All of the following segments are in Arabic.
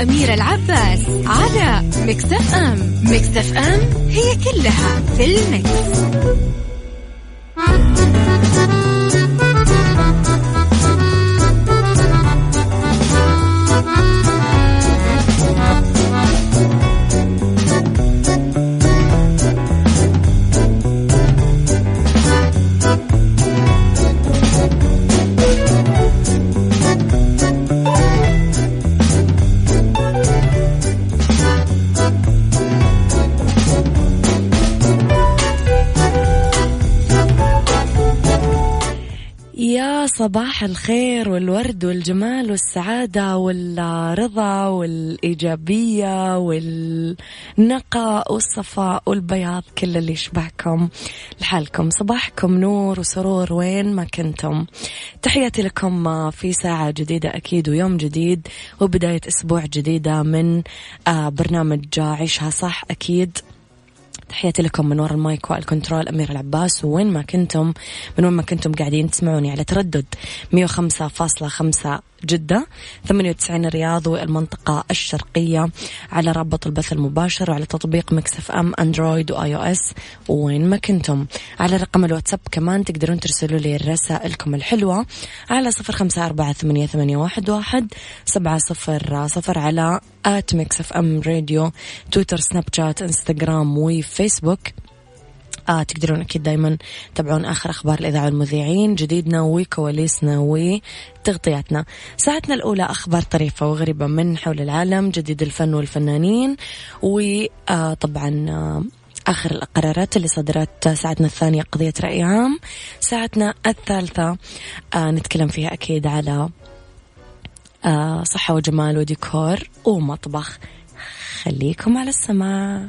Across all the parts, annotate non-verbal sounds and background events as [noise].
صح مع أميرة العباس على مكتف أم مكتف أم هي كلها في المكس. الخير والورد والجمال والسعادة والرضا والإيجابية والنقاء والصفاء والبياض كل اللي يشبهكم لحالكم. صباحكم نور وسرور وين ما كنتم. تحياتي لكم في ساعة جديدة أكيد ويوم جديد وبداية أسبوع جديدة من آه، برنامج عيشها صح أكيد. تحياتي لكم من وراء ال mic وال control أمير العباس. وين ما كنتم من وين ما كنتم قاعدين تسمعوني على تردد 105.5 جدة 98 الرياض والمنطقة الشرقية. على رابط البث المباشر وعلى تطبيق Mix FM Android و iOS. وين ما كنتم. على رقم الواتساب كمان تقدرون ترسلوا لي رسائلكم الحلوة على صفر خمسة أربعة ثمانية, ثمانية واحد, واحد سبعة صفر صفر على at Mix FM Radio تويتر سناب شات إنستغرام وفيسبوك. آه تقدرون أكيد دايما تابعون آخر أخبار الإذاعة والمذيعين. جديدنا وكواليسنا وتغطياتنا. ساعتنا الأولى أخبار طريفة وغريبة من حول العالم جديد الفن والفنانين وطبعا آه آخر القرارات اللي صدرت ساعتنا الثانية قضية رأي عام. ساعتنا الثالثة آه نتكلم فيها أكيد على آه صحة وجمال وديكور ومطبخ. خليكم على السماع.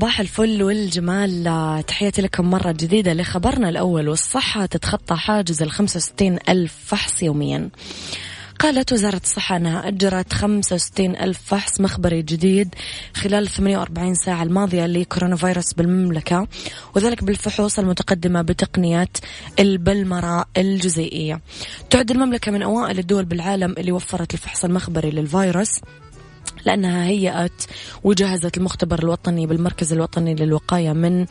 صباح الفل والجمال. تحياتي لكم مرة جديدة لخبرنا الأول والصحة تتخطى حاجز ال 65 ألف فحص يوميا. قالت وزارة الصحة أنها أجرت 65 ألف فحص مخبري جديد خلال 48 ساعة الماضية لكورونا فيروس بالمملكة وذلك بالفحوص المتقدمة بتقنية البلمرة الجزيئية. تعد المملكة من أوائل الدول بالعالم اللي وفرت الفحص المخبري للفيروس. لأنها هيأت وجهزت المختبر الوطني بالمركز الوطني للوقاية من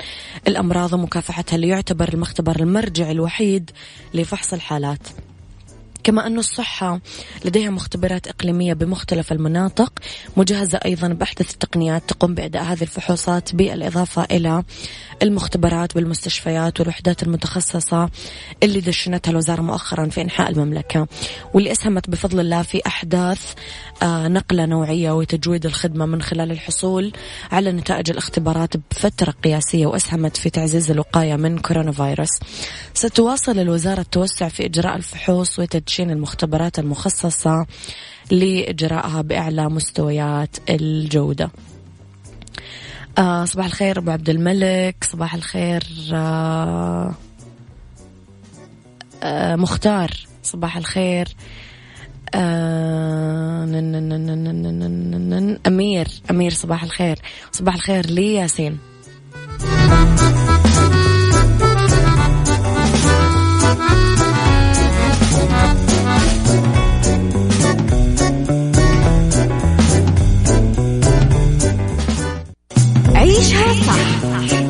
الأمراض ومكافحتها ليعتبر المختبر المرجع الوحيد لفحص الحالات. كما أن الصحة لديها مختبرات إقليمية بمختلف المناطق مجهزة أيضا بأحدث التقنيات تقوم بأداء هذه الفحوصات بالإضافة إلى المختبرات بالمستشفيات والوحدات المتخصصة اللي دشنتها الوزارة مؤخرا في إنحاء المملكة. واللي أسهمت بفضل الله في أحداث آه، نقلة نوعية وتجويد الخدمة من خلال الحصول على نتائج الاختبارات بفترة قياسية وأسهمت في تعزيز الوقاية من كورونا فيروس. ستواصل الوزارة التوسع في إجراء الفحوص وتدشين المختبرات المخصصة لإجراءها بأعلى مستويات الجودة. آه صباح الخير أبو عبد الملك صباح الخير آه آه مختار صباح الخير آه أمير أمير صباح الخير صباح الخير لي ياسين.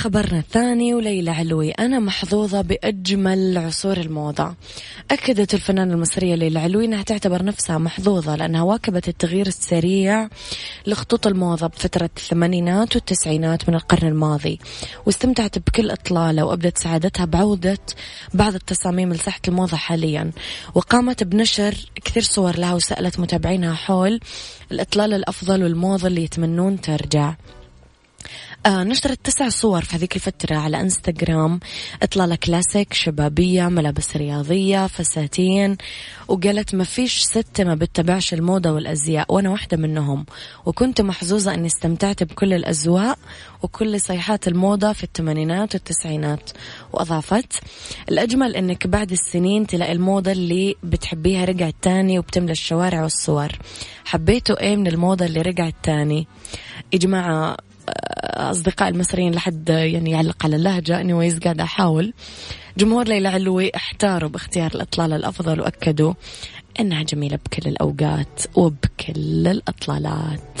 ولخبرنا الثاني وليلى علوي. أنا محظوظة بأجمل عصور الموضة. أكدت الفنانة المصرية ليلى علوي أنها تعتبر نفسها محظوظة لأنها واكبت التغيير السريع لخطوط الموضة بفترة الثمانينات والتسعينات من القرن الماضي واستمتعت بكل إطلالة وأبدت سعادتها بعودة بعض التصاميم لساحة الموضة حاليا. وقامت بنشر كثير صور لها وسألت متابعينها حول الإطلال الأفضل والموضة اللي يتمنون ترجع. نشرت تسع صور في هذيك الفترة على إنستغرام. إطلالة كلاسيك شبابية ملابس رياضية فساتين. وقالت ما فيش ست ما بتتبعش الموضة والأزياء وأنا واحدة منهم. وكنت محظوظة أني استمتعت بكل الأذواق وكل صيحات الموضة في الثمانينات والتسعينات. وأضافت الأجمل أنك بعد السنين تلاقي الموضة اللي بتحبيها رجعت تاني وبتملى الشوارع والصور. حبيتوا إيه من الموضة اللي رجعت تاني؟ يا جماعة أصدقاء المصريين لحد يعني يعلق على اللهجة. أني ويز قاعدة أحاول. جمهور ليلى علوي احتاروا باختيار الإطلالة الأفضل وأكدوا أنها جميلة بكل الأوقات وبكل الإطلالات.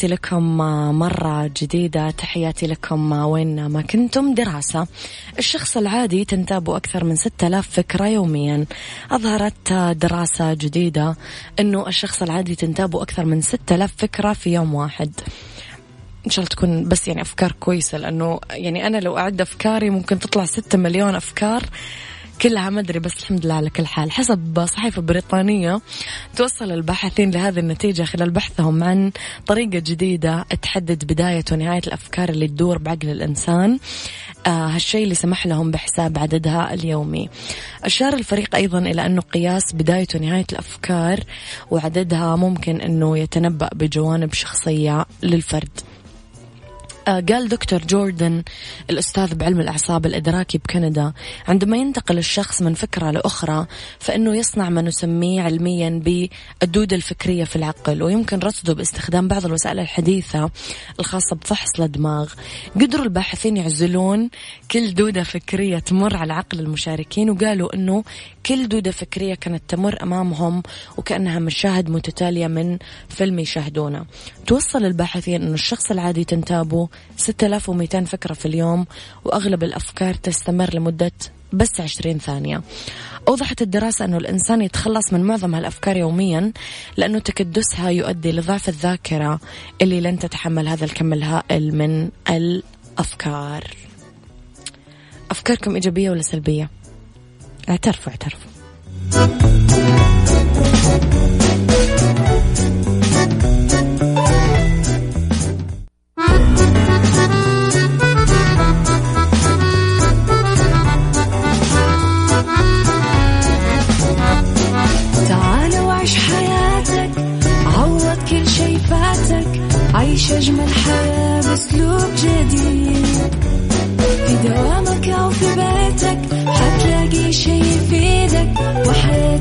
تحياتي لكم مرة جديدة تحياتي لكم وين ما كنتم. دراسة. الشخص العادي تنتابه أكثر من 6000 فكرة يوميا. أظهرت دراسة جديدة أنه الشخص العادي تنتابه أكثر من 6000 فكرة في يوم واحد. إن شاء الله تكون بس يعني أفكار كويسة لأنه يعني أنا لو أعد أفكاري ممكن تطلع ستة مليون أفكار. كلها ما أدري بس الحمد لله على كل حال. حسب صحيفة بريطانية توصل الباحثين لهذه النتيجة خلال بحثهم عن طريقة جديدة تحدد بداية ونهاية الأفكار اللي تدور بعقل الإنسان. آه هالشيء اللي سمح لهم بحساب عددها اليومي. أشار الفريق أيضا إلى أنه قياس بداية ونهاية الأفكار وعددها ممكن أنه يتنبأ بجوانب شخصية للفرد. قال دكتور جوردن الأستاذ بعلم الأعصاب الإدراكي بكندا عندما ينتقل الشخص من فكرة لأخرى فإنه يصنع ما نسميه علميا بالدودة الفكرية في العقل ويمكن رصده باستخدام بعض الوسائل الحديثة الخاصة بفحص الدماغ قدروا الباحثين يعزلون كل دودة فكرية تمر على عقل المشاركين وقالوا أنه كل دودة فكرية كانت تمر أمامهم وكأنها مشاهد متتالية من فيلم يشاهدونه. توصل الباحثين أنه الشخص العادي تنتابه 6200 فكرة في اليوم وأغلب الأفكار تستمر لمدة بس 20 ثانية. أوضحت الدراسة أنه الإنسان يتخلص من معظم هالأفكار يوميا لأنه تكدسها يؤدي لضعف الذاكرة اللي لن تتحمل هذا الكم الهائل من الأفكار. أفكاركم إيجابية ولا سلبية؟ اعترفوا اعترفوا.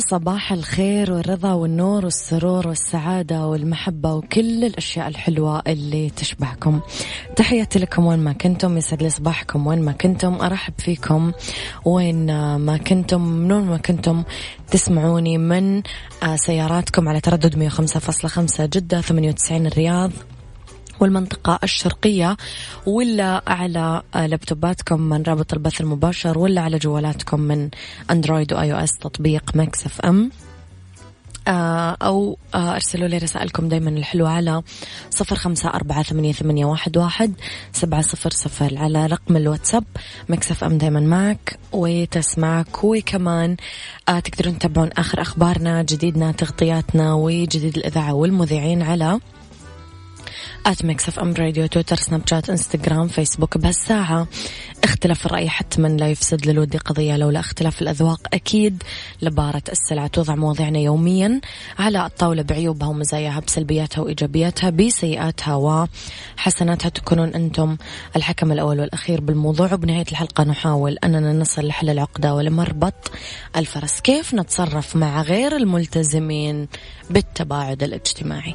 صباح الخير والرضا والنور والسرور والسعادة والمحبة وكل الأشياء الحلوة اللي تشبهكم. تحياتي لكم وين ما كنتم يسعد لي صباحكم وين ما كنتم. أرحب فيكم وين ما كنتم من وين ما كنتم. تسمعوني من سياراتكم على تردد 105.5 جدة 98 الرياض والمنطقة الشرقية ولا على لابتوباتكم من رابط البث المباشر ولا على جوالاتكم من Android و iOS تطبيق Mix FM. آه، أو آه، أرسلوا لي رسائلكم دايما الحلوة على صفر خمسة أربعة ثمانية, ثمانية واحد, واحد سبعة صفر صفر على رقم الواتساب. Mix FM دايما معك وتسمعك وكمان آه، تقدرون تتابعون آخر أخبارنا جديدنا تغطياتنا وجديد الإذاعة والمذيعين على at Mix FM Radio تويتر سناب شات انستغرام فيسبوك بهالساعة اختلاف الرأي حتما لا يفسد للود قضية لولا اختلاف الأذواق أكيد لبارة السلع. توضع مواضيعنا يوميا على الطاولة بعيوبها ومزاياها بسلبياتها وإيجابياتها بسيئاتها وحسناتها. تكونون أنتم الحكم الأول والأخير بالموضوع. وبنهاية الحلقة نحاول أننا نصل لحل العقدة ولمربط الفرس. كيف نتصرف مع غير الملتزمين بالتباعد الاجتماعي؟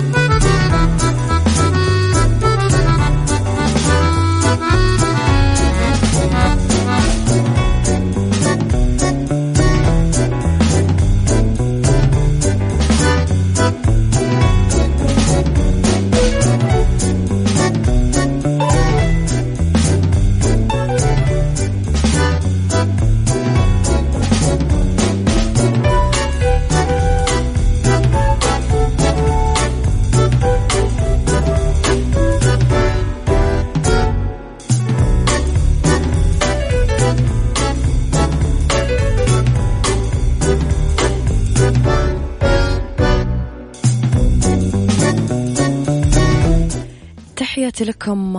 لكم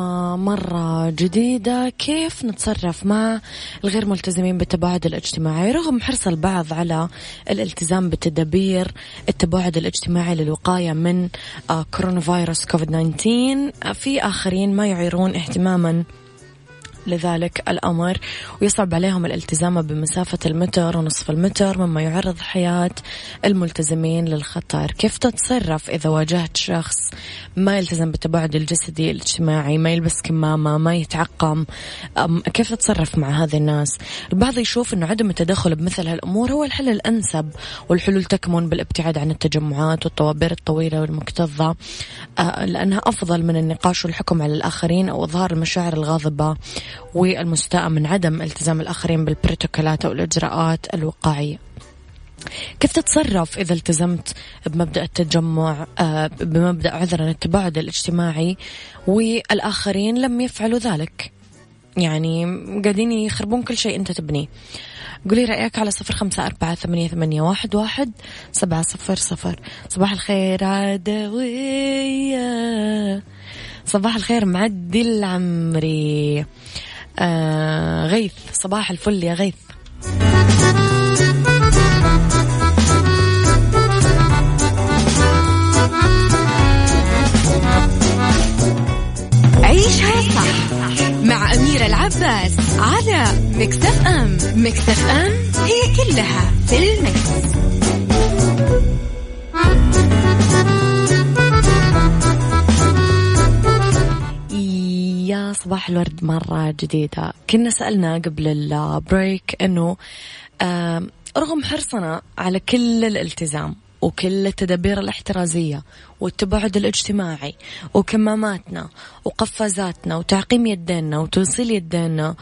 مرة جديدة. كيف نتصرف مع الغير ملتزمين بالتباعد الاجتماعي؟ رغم حرص البعض على الالتزام بتدابير التباعد الاجتماعي للوقاية من كورونا فيروس كوفيد 19 في آخرين ما يعيرون اهتماما لذلك الأمر ويصعب عليهم الالتزام بمسافة المتر ونصف المتر مما يعرض حياة الملتزمين للخطر. كيف تتصرف إذا واجهت شخص ما يلتزم بالتباعد الجسدي الاجتماعي ما يلبس كمامة ما يتعقم؟ كيف تتصرف مع هذه الناس؟ البعض يشوف أنه عدم التدخل بمثل هالأمور هو الحل الأنسب والحلول تكمن بالابتعاد عن التجمعات والطوابير الطويلة والمكتظة. آه، لأنها أفضل من النقاش والحكم على الآخرين أو إظهار المشاعر الغاضبة. والمستاءة من عدم التزام الآخرين بالبروتوكولات أو الإجراءات الوقائية. كيف تتصرف إذا التزمت بمبدأ التجمع آه، بمبدأ عذرا التباعد الاجتماعي والآخرين لم يفعلوا ذلك؟ يعني قاعدين يخربون كل شيء أنت تبنيه. قولي رأيك على صفر خمسة أربعة ثمانية, ثمانية واحد, واحد سبعة صفر صفر. صباح الخير عدوية. صباح الخير معدي العمري. آه غيث. صباح الفل يا غيث. عيشها صح مع أميرة العباس على مكتف أم. مكتف أم هي كلها في المكس. صباح الورد مرة جديدة. كنا سألنا قبل البريك أنه رغم حرصنا على كل الالتزام وكل التدابير الاحترازية والتباعد الاجتماعي وكماماتنا وقفازاتنا وتعقيم يدينا وتوصيل يدينا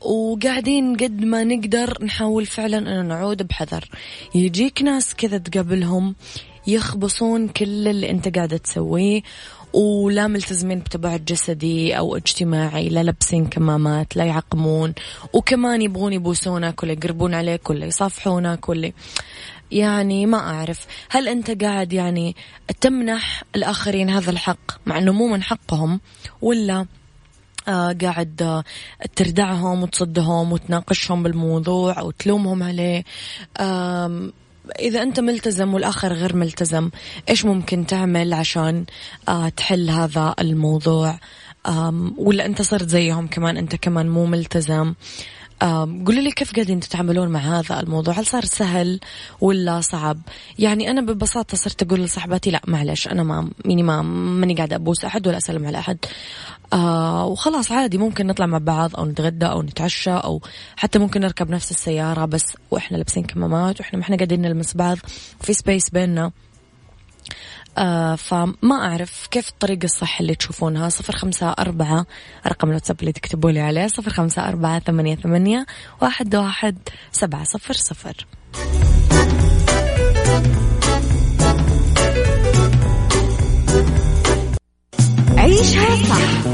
وقاعدين قد ما نقدر نحاول فعلا أن نعود بحذر. يجيك ناس كذا تقابلهم يخبصون كل اللي أنت قاعد تسويه ولا ملتزمين بتباعد جسدي أو اجتماعي لا لابسين كمامات لا يعقمون وكمان يبغون يبوسونك ولا يقربون عليك ولا يصافحونك ولا يعني ما أعرف هل أنت قاعد يعني تمنح الآخرين هذا الحق مع أنه مو من حقهم ولا آه قاعد آه تردعهم وتصدهم وتناقشهم بالموضوع وتلومهم عليه؟ إذا أنت ملتزم والآخر غير ملتزم إيش ممكن تعمل عشان آه تحل هذا الموضوع؟ ولا أنت صرت زيهم كمان أنت كمان مو ملتزم؟ قولوا لي كيف قاعدين تتعاملون مع هذا الموضوع؟ هل صار سهل ولا صعب؟ يعني أنا ببساطة صرت أقول لصاحباتي لا معلش أنا ما ميني ما ماني قاعدة أبوس أحد ولا أسلم على أحد. آه وخلاص عادي ممكن نطلع مع بعض أو نتغدى أو نتعشى أو حتى ممكن نركب نفس السيارة بس وإحنا لابسين كمامات وإحنا ما إحنا قاعدين نلمس بعض في سبيس بيننا. آه فما أعرف كيف الطريقة الصح اللي تشوفونها. صفر خمسة أربعة رقم الواتساب اللي تكتبوا لي عليه. صفر خمسة أربعة ثمانية, ثمانية واحد, واحد سبعة صفر صفر. عيشها صح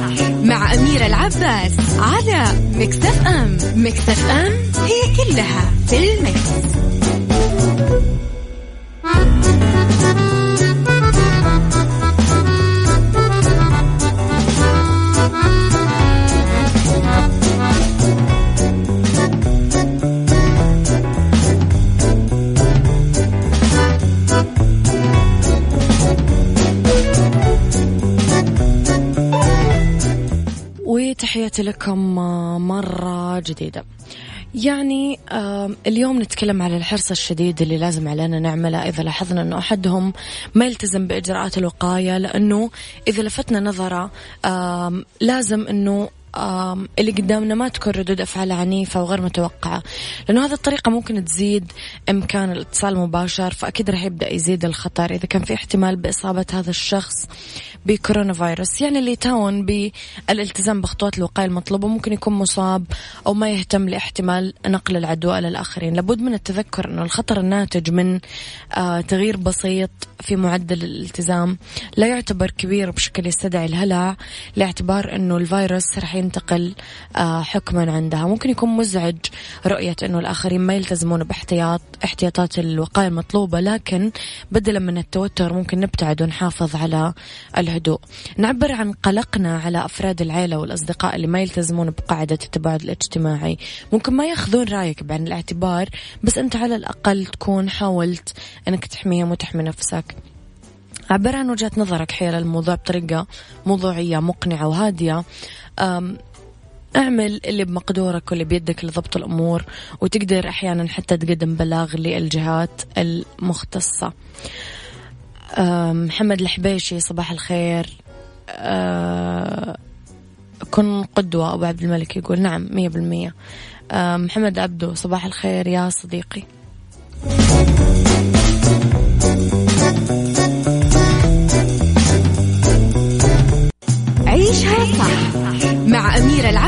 مع أميرة العباس على مكتف أم. مكتف أم هي كلها في المكس. تحياتي لكم مرة جديدة. يعني اليوم نتكلم على الحرص الشديد اللي لازم علينا نعمله إذا لاحظنا أنه أحدهم ما يلتزم بإجراءات الوقاية لأنه إذا لفتنا نظره لازم أنه اللي قدامنا ما تكون ردود أفعال عنيفة وغير متوقعة. لأنه هذه الطريقة ممكن تزيد إمكان الاتصال المباشر فأكيد راح يبدأ يزيد الخطر. إذا كان في احتمال بإصابة هذا الشخص بكورونا فيروس يعني اللي يتاون بالالتزام بخطوات الوقاية المطلوبة ممكن يكون مصاب أو ما يهتم لاحتمال نقل العدوى إلى الآخرين. لابد من التذكر أنه الخطر الناتج من آه تغيير بسيط في معدل الالتزام لا يعتبر كبير بشكل يستدعي الهلع لاعتبار أنه الفيروس راح ينتقل آه حكما عندها. ممكن يكون مزعج رؤية أنه الآخرين ما يلتزمون باحتياط احتياطات الوقاية المطلوبة لكن بدلا من التوتر ممكن نبتعد ونحافظ على الهدوء. نعبر عن قلقنا على أفراد العيلة والأصدقاء اللي ما يلتزمون بقاعدة التباعد الاجتماعي. ممكن ما ياخذون رأيك بعين الاعتبار بس أنت على الأقل تكون حاولت أنك تحميهم وتحمي نفسك. عبر عن وجهة نظرك حيال الموضوع بطريقة موضوعية مقنعة وهادية. اعمل اللي بمقدورك واللي بيدك لضبط الأمور وتقدر أحيانا حتى تقدم بلاغ للجهات المختصة. محمد الحبيشي صباح الخير. كن قدوة أبو عبد الملك يقول نعم مية بالمية. محمد عبدو صباح الخير يا صديقي.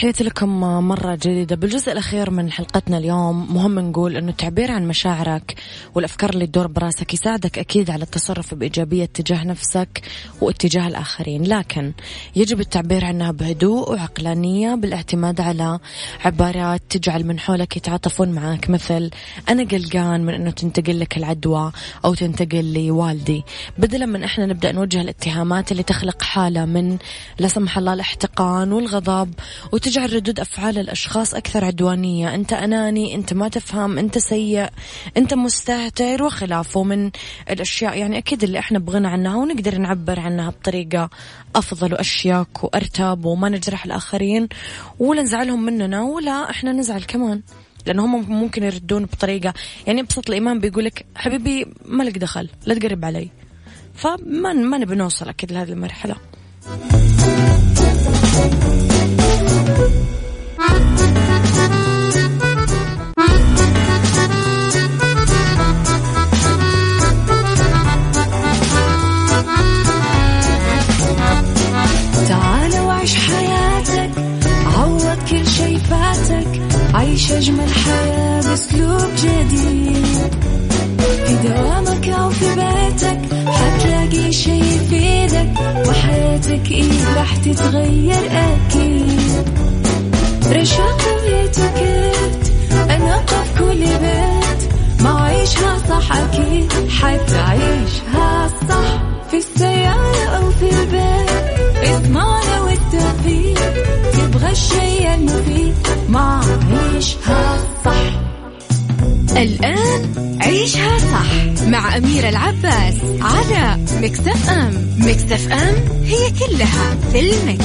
تحياتي لكم مرة جديدة. بالجزء الأخير من حلقتنا اليوم مهم نقول أنه التعبير عن مشاعرك والأفكار اللي تدور براسك يساعدك أكيد على التصرف بإيجابية تجاه نفسك واتجاه الآخرين. لكن يجب التعبير عنها بهدوء وعقلانية بالاعتماد على عبارات تجعل من حولك يتعاطفون معك. مثل أنا قلقان من أنه تنتقل لك العدوى أو تنتقل لوالدي بدلا من إحنا نبدأ نوجه الاتهامات اللي تخلق حالة من لا سمح الله الاحتقان والغضب وتج تجعل ردود أفعال الأشخاص أكثر عدوانية. أنت أناني أنت ما تفهم أنت سيء أنت مستهتر وخلافه من الأشياء. يعني أكيد اللي إحنا بغنى عنها ونقدر نعبر عنها بطريقة أفضل وأشياك وأرتب وما نجرح الآخرين ولا نزعلهم مننا ولا إحنا نزعل كمان. لأن هم ممكن يردون بطريقة. يعني أبسط الإيمان بيقولك حبيبي ما لك دخل لا تقرب علي. فما ما نبي نوصل أكيد لهذه المرحلة. حياتك إيه راح تتغير أكيد. رشاق ويتوكيت أنا قف كل بيت ما عيشها صح أكيد حتعيشها صح. في السيارة أو في البيت اسمعنا والتوفيق تبغى الشي المفيد ما عيشها صح الآن عيشها صح. مع أميرة العباس. على مكتف أم. مكتف أم هي كلها في المكس.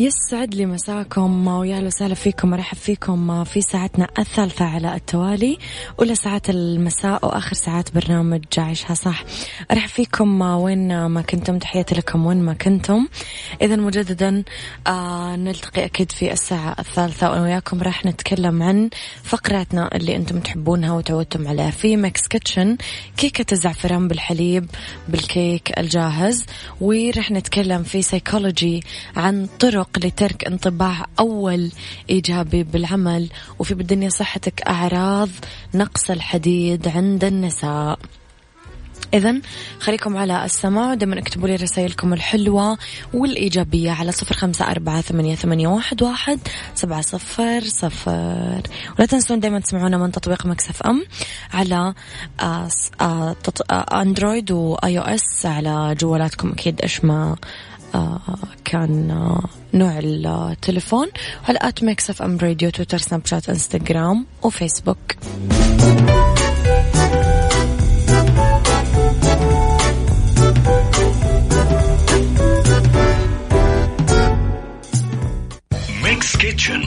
يسعد لي مساكم ويا وسهلا فيكم ارحب فيكم في ساعتنا الثالثة على التوالي أولى ساعات المساء وآخر ساعات برنامج عيشها صح. أرحب فيكم وين ما كنتم تحياتي لكم وين ما كنتم. إذا مجددا آه نلتقي أكيد في الساعة الثالثة وأنا وياكم راح نتكلم عن فقراتنا اللي أنتم تحبونها وتعودتم عليها. في Mix Kitchen كيكة الزعفران بالحليب بالكيك الجاهز وراح نتكلم في سيكولوجي عن طرق لترك انطباع أول إيجابي بالعمل وفي بالدنيا صحتك أعراض نقص الحديد عند النساء. إذا خليكم على السماع ودائما اكتبوا لي رسائلكم الحلوة والإيجابية على صفر خمسة أربعة ثمانية, ثمانية واحد, واحد سبعة صفر صفر. ولا تنسون دائما تسمعونا من تطبيق Mix FM على آس آ تط... آ أندرويد و iOS على جوالاتكم أكيد إيش ما آه كان آه نوع التليفون. على at Mix FM Radio تويتر سناب شات انستغرام وفيسبوك Mix Kitchen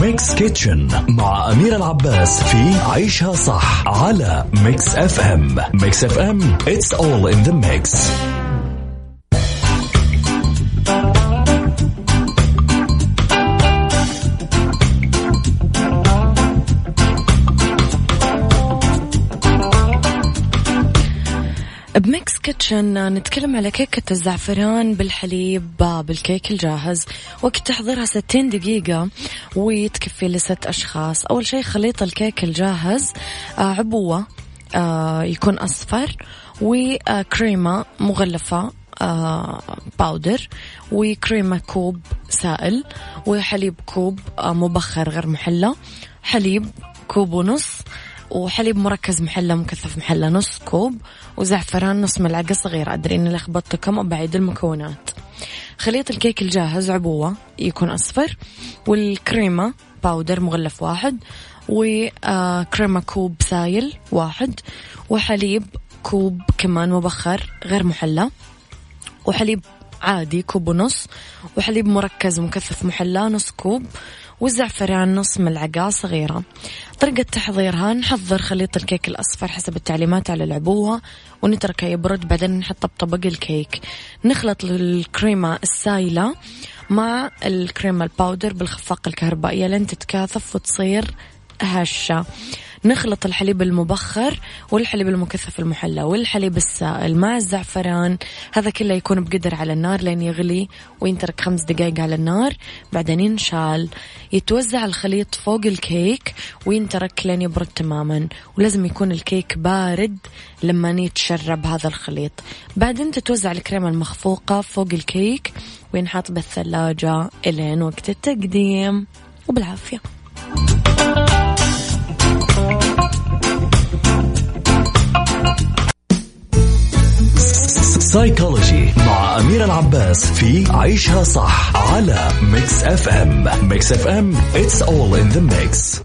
Mix Kitchen مع أميرة العباس في عيشها صح على Mix FM Mix FM it's all in the mix. ب Mix Kitchen نتكلم على كيكة الزعفران بالحليب بالكيك الجاهز. وقت تحضيرها 60 دقيقة وتكفي لست أشخاص. أول شيء خليط الكيك الجاهز آه، عبوة آه، يكون أصفر وكريمة مغلفة آه، powder وكريمة كوب سائل وحليب كوب آه، مبخر غير محلى حليب كوب ونص وحليب مركز محلى مكثف محلى نص كوب وزعفران نص ملعقة صغيرة أدري إني لخبطتكم وبعيد المكونات. خليط الكيك الجاهز عبوة يكون أصفر والكريمة powder مغلف واحد وكريمة كوب سايل واحد وحليب كوب كمان مبخر غير محلى وحليب عادي كوب ونص وحليب مركز مكثف محلى نص كوب والزعفران نص ملعقة صغيرة. طريقة تحضيرها نحضر خليط الكيك الأصفر حسب التعليمات على العبوة ونتركه يبرد بعدين نحطه بطبق الكيك. نخلط الكريمة السايلة مع الكريمة ال powder بالخفاق الكهربائية لين تتكاثف وتصير هشة. نخلط الحليب المبخر والحليب المكثف المحلى والحليب السائل مع الزعفران. هذا كله يكون بقدر على النار لين يغلي وينترك خمس دقائق على النار. بعدين ينشال. يتوزع الخليط فوق الكيك وينترك لين يبرد تماما. ولازم يكون الكيك بارد لما يتشرب هذا الخليط. بعدين تتوزع الكريمة المخفوقة فوق الكيك وينحط بالثلاجة. إلين وقت التقديم. وبالعافية. Psychology مع أميرة العباس في عيشها صح على Mix FM Mix FM it's all in the mix.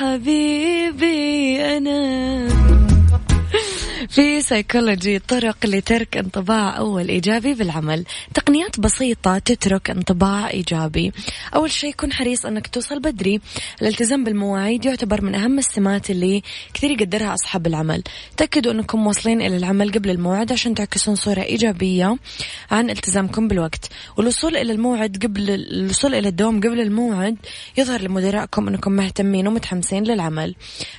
حبيبي أنا في سيكولوجي طرق لترك انطباع أول إيجابي بالعمل. تقنيات بسيطة تترك انطباع إيجابي. أول شيء كن حريص أنك توصل بدري. الالتزام بالمواعيد يعتبر من أهم السمات اللي كثير يقدرها أصحاب العمل. تأكدوا أنكم واصلين إلى العمل قبل الموعد عشان تعكسون صورة إيجابية عن التزامكم بالوقت. والوصول إلى الموعد قبل الوصول إلى الدوام قبل الموعد يظهر لمدراءكم أنكم مهتمين ومتحمسين للعمل.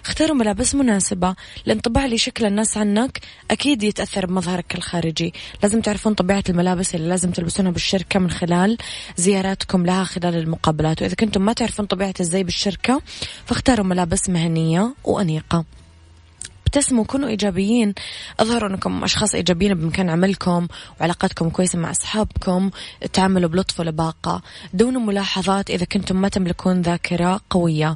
اختاروا ملابس مناسبة الانطباع اللي شكل الناس عنك أكيد يتأثر بمظهرك الخارجي. لازم تعرفون طبيعة الملابس اللي لازم تلبسونها بالشركة من خلال زياراتكم لها خلال المقابلات. وإذا كنتم ما تعرفون طبيعة الزي بالشركة فاختاروا ملابس مهنية وأنيقة. ابتسموا كونوا إيجابيين. أظهروا أنكم أشخاص إيجابيين بمكان عملكم وعلاقاتكم كويسة مع أصحابكم. تعاملوا بلطف ولباقة دونوا ملاحظات إذا كنتم ما تملكون ذاكرة قوية.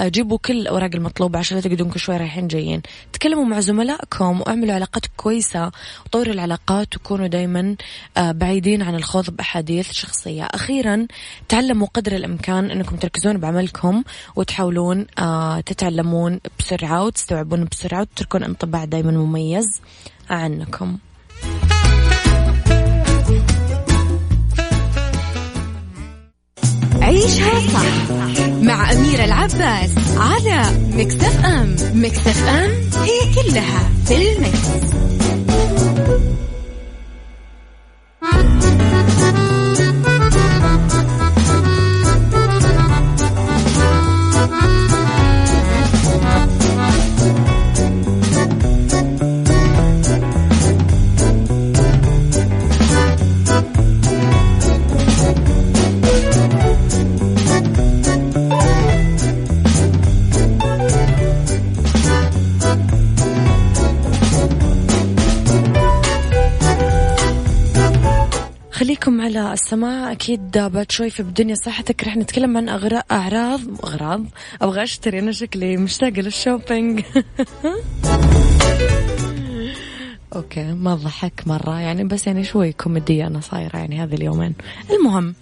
جيبوا كل الأوراق المطلوبة عشان لا تقعدون كل شوي رايحين جايين. تكلموا مع زملائكم واعملوا علاقات كويسة. وطوروا العلاقات وكونوا دايما بعيدين عن الخوض بأحاديث شخصية. أخيرا تعلموا قدر الإمكان أنكم تركزون بعملكم وتحاولون تتعلمون بسرعة وتستوعبون بسرعة وتتركون انطباع دايما مميز عنكم عيشها صح مع أميرة العباس على مكتف أم مكتف أم هي كلها في المكس. على السماع أكيد في بدنيا صحتك. رح نتكلم عن أغراض أعراض أغراض. أبغى أشتري أنا شكلي. مشتاقة لل shopping. [laughs] okay. ما ضحك مرة. يعني بس يعني شوي كوميدية أنا صايرة يعني هذه اليومين. المهم.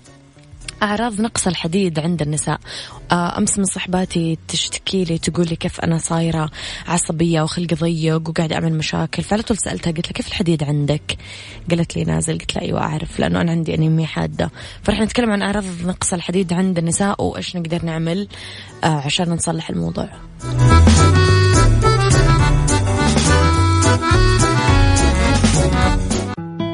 أعراض نقص الحديد عند النساء. آه، أمس من صحباتي تشتكي لي تقول لي كيف أنا صايرة عصبية وخلقي ضيق وقاعد أعمل مشاكل. فعلى طول سألتها قلت لها كيف الحديد عندك؟ قالت لي نازل. قلت لها أيوة أعرف لأنه أنا عندي أنيميا حادة. فرح نتكلم عن أعراض نقص الحديد عند النساء وإيش نقدر نعمل آه، عشان نصلح الموضوع.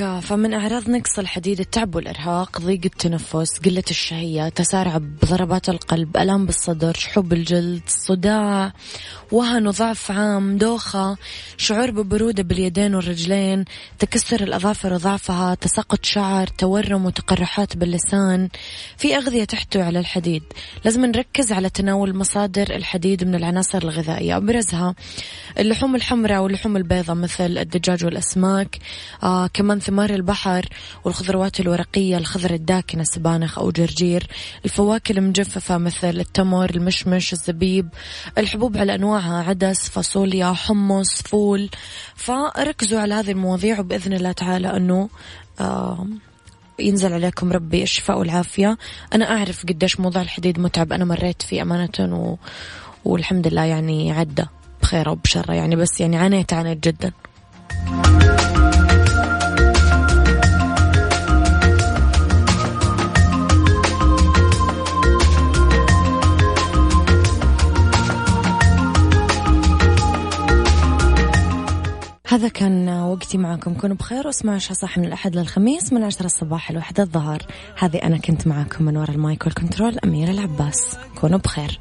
فمن أعراض نقص الحديد التعب والإرهاق ضيق التنفس قلة الشهية تسارع بضربات القلب ألام بالصدر شحوب الجلد صداع وهن وضعف عام دوخة شعور ببرودة باليدين والرجلين تكسر الأظافر وضعفها تساقط شعر تورم وتقرحات باللسان. في أغذية تحتوي على الحديد. لازم نركز على تناول مصادر الحديد من العناصر الغذائية. أبرزها اللحوم الحمراء واللحوم البيضاء مثل الدجاج والأسماك. الأسماك آه كمان ثمار البحر والخضروات الورقية الخضر الداكنة سبانخ أو جرجير الفواكه المجففة مثل التمر المشمش الزبيب الحبوب على أنواعها عدس فاصوليا حمص فول. فركزوا على هذه المواضيع وبإذن الله تعالى أنه آه ينزل عليكم ربي الشفاء والعافية. أنا أعرف قديش موضوع الحديد متعب. أنا مريت فيه أمانة و... والحمد لله يعني عدى بخير وبشر يعني بس يعني عانيت عانيت جدا. هذا كان وقتي معكم كونوا بخير واسمعوا عشاء صح من الأحد للخميس من عشرة الصباح لوحدة الظهر. هذه أنا كنت معكم من وراء المايك والكنترول أميرة العباس. كونوا بخير.